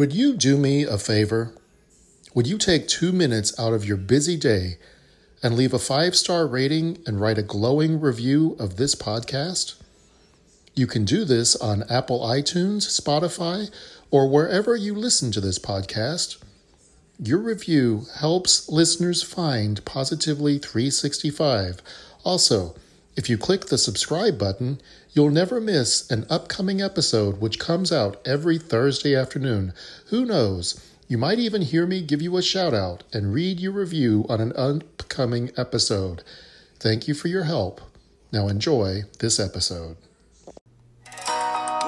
Would you do me a favor? Would you take two minutes out of your busy day and leave a five star rating and write a glowing review of this podcast? You can do this on Apple iTunes, Spotify, or wherever you listen to this podcast. Your review helps listeners find Positively 365. Also, if you click the subscribe button, you'll never miss an upcoming episode which comes out every Thursday afternoon. Who knows? You might even hear me give you a shout out and read your review on an upcoming episode. Thank you for your help. Now enjoy this episode.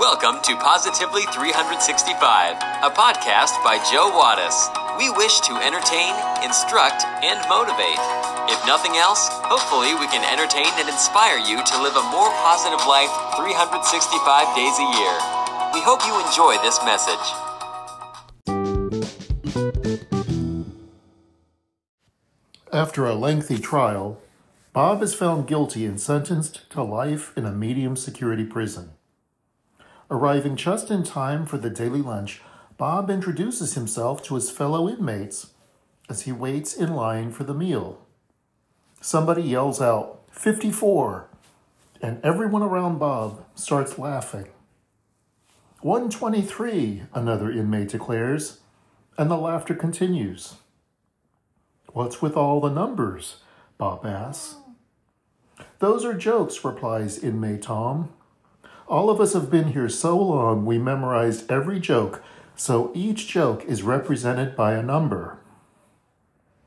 Welcome to Positively 365, a podcast by Joe Wattis. We wish to entertain, instruct, and motivate. If nothing else, hopefully we can entertain and inspire you to live a more positive life 365 days a year. We hope you enjoy this message. After a lengthy trial, Bob is found guilty and sentenced to life in a medium security prison. Arriving just in time for the daily lunch, Bob introduces himself to his fellow inmates as he waits in line for the meal. Somebody yells out, 54, and everyone around Bob starts laughing. 123, another inmate declares, and the laughter continues. What's with all the numbers? Bob asks. Those are jokes, replies inmate Tom. All of us have been here so long we memorized every joke, so each joke is represented by a number.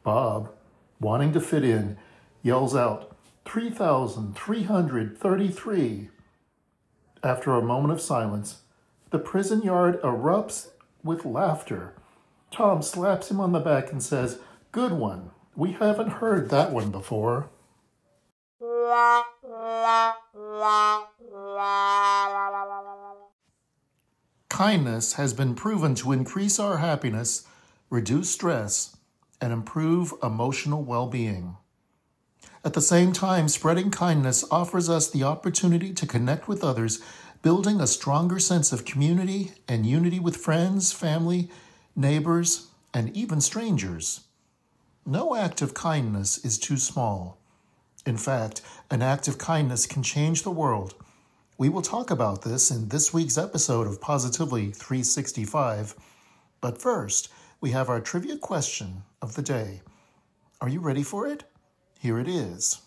Bob, wanting to fit in, yells out, 3,333. After a moment of silence, the prison yard erupts with laughter. Tom slaps him on the back and says, Good one. We haven't heard that one before. Kindness has been proven to increase our happiness, reduce stress, and improve emotional well being. At the same time, spreading kindness offers us the opportunity to connect with others, building a stronger sense of community and unity with friends, family, neighbors, and even strangers. No act of kindness is too small. In fact, an act of kindness can change the world. We will talk about this in this week's episode of Positively 365. But first, we have our trivia question of the day. Are you ready for it? Here it is.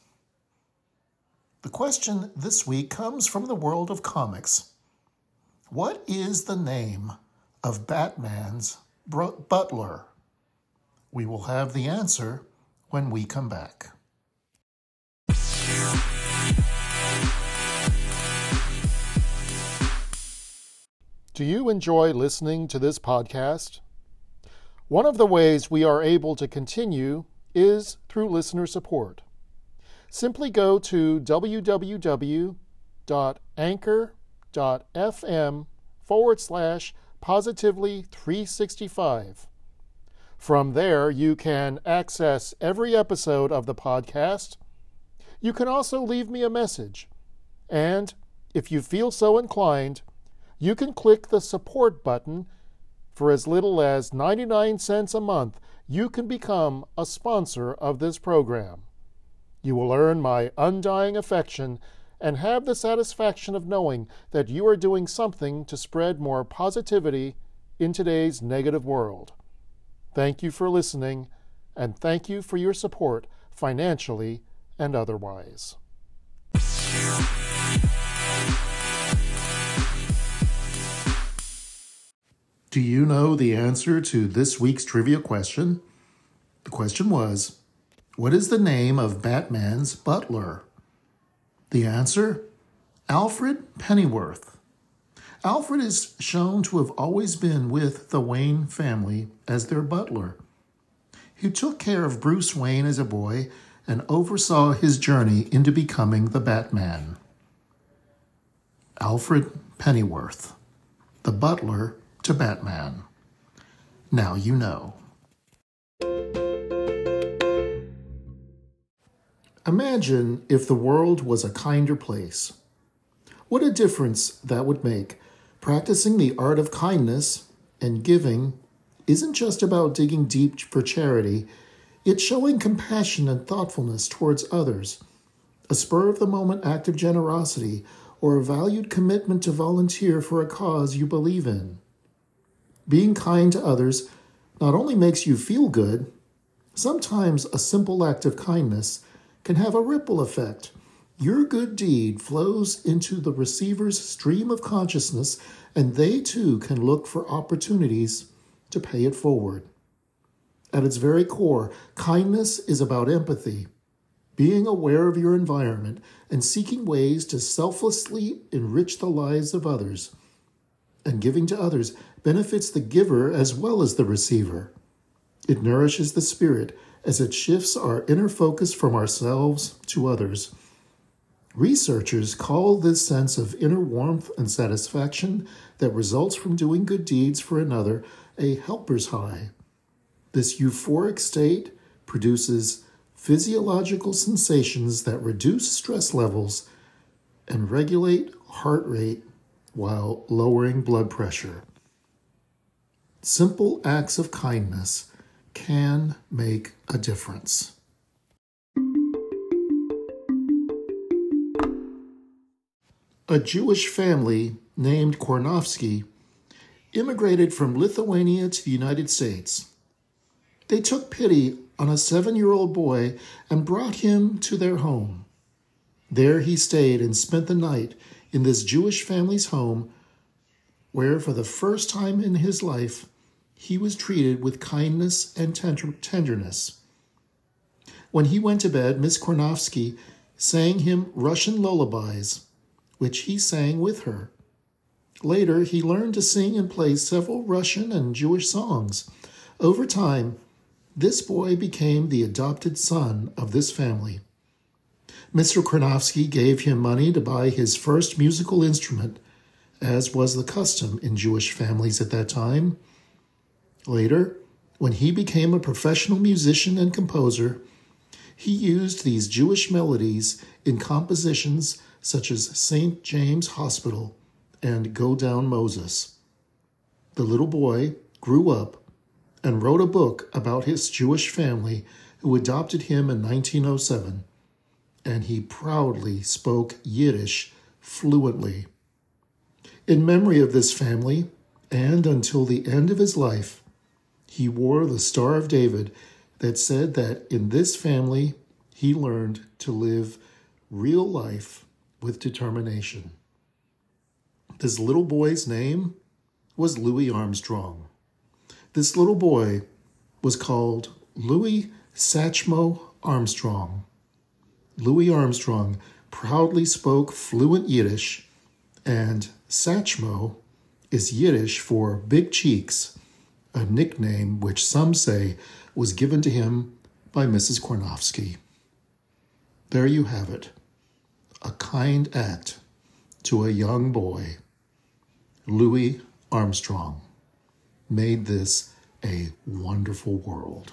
The question this week comes from the world of comics. What is the name of Batman's butler? We will have the answer when we come back. Do you enjoy listening to this podcast? One of the ways we are able to continue is through listener support. Simply go to www.anchor.fm forward slash positively 365 from there, you can access every episode of the podcast. You can also leave me a message. And if you feel so inclined, you can click the support button. For as little as 99 cents a month, you can become a sponsor of this program. You will earn my undying affection and have the satisfaction of knowing that you are doing something to spread more positivity in today's negative world. Thank you for listening, and thank you for your support financially and otherwise. Do you know the answer to this week's trivia question? The question was What is the name of Batman's butler? The answer Alfred Pennyworth. Alfred is shown to have always been with the Wayne family as their butler. He took care of Bruce Wayne as a boy and oversaw his journey into becoming the Batman. Alfred Pennyworth, the butler to Batman. Now you know. Imagine if the world was a kinder place. What a difference that would make practicing the art of kindness And giving isn't just about digging deep for charity, it's showing compassion and thoughtfulness towards others, a spur of the moment act of generosity, or a valued commitment to volunteer for a cause you believe in. Being kind to others not only makes you feel good, sometimes a simple act of kindness can have a ripple effect. Your good deed flows into the receiver's stream of consciousness, and they too can look for opportunities to pay it forward. At its very core, kindness is about empathy, being aware of your environment, and seeking ways to selflessly enrich the lives of others. And giving to others benefits the giver as well as the receiver. It nourishes the spirit as it shifts our inner focus from ourselves to others. Researchers call this sense of inner warmth and satisfaction that results from doing good deeds for another a helper's high. This euphoric state produces physiological sensations that reduce stress levels and regulate heart rate while lowering blood pressure. Simple acts of kindness can make a difference. A Jewish family named Karnofsky immigrated from Lithuania to the United States. They took pity on a seven year old boy and brought him to their home. There he stayed and spent the night in this Jewish family's home, where for the first time in his life he was treated with kindness and tenderness. When he went to bed, Miss Karnofsky sang him Russian lullabies, which he sang with her. Later, he learned to sing and play several Russian and Jewish songs. Over time, this boy became the adopted son of this family. Mr. Karnofsky gave him money to buy his first musical instrument, as was the custom in Jewish families at that time. Later, when he became a professional musician and composer, he used these Jewish melodies in compositions such as St. James Hospital and Go Down Moses. The little boy grew up and wrote a book about his Jewish family who adopted him in 1907, and he proudly spoke Yiddish fluently. In memory of this family, and until the end of his life, he wore the Star of David that said that in this family he learned to live real life with determination. This little boy's name was Louis Armstrong. This little boy was called Louis Satchmo Armstrong. Louis Armstrong proudly spoke fluent Yiddish, and Satchmo is Yiddish for big cheeks, a nickname which some say was given to him by Mrs. Karnofsky. There you have it, a kind act to a young boy. Louis Armstrong made this a wonderful world.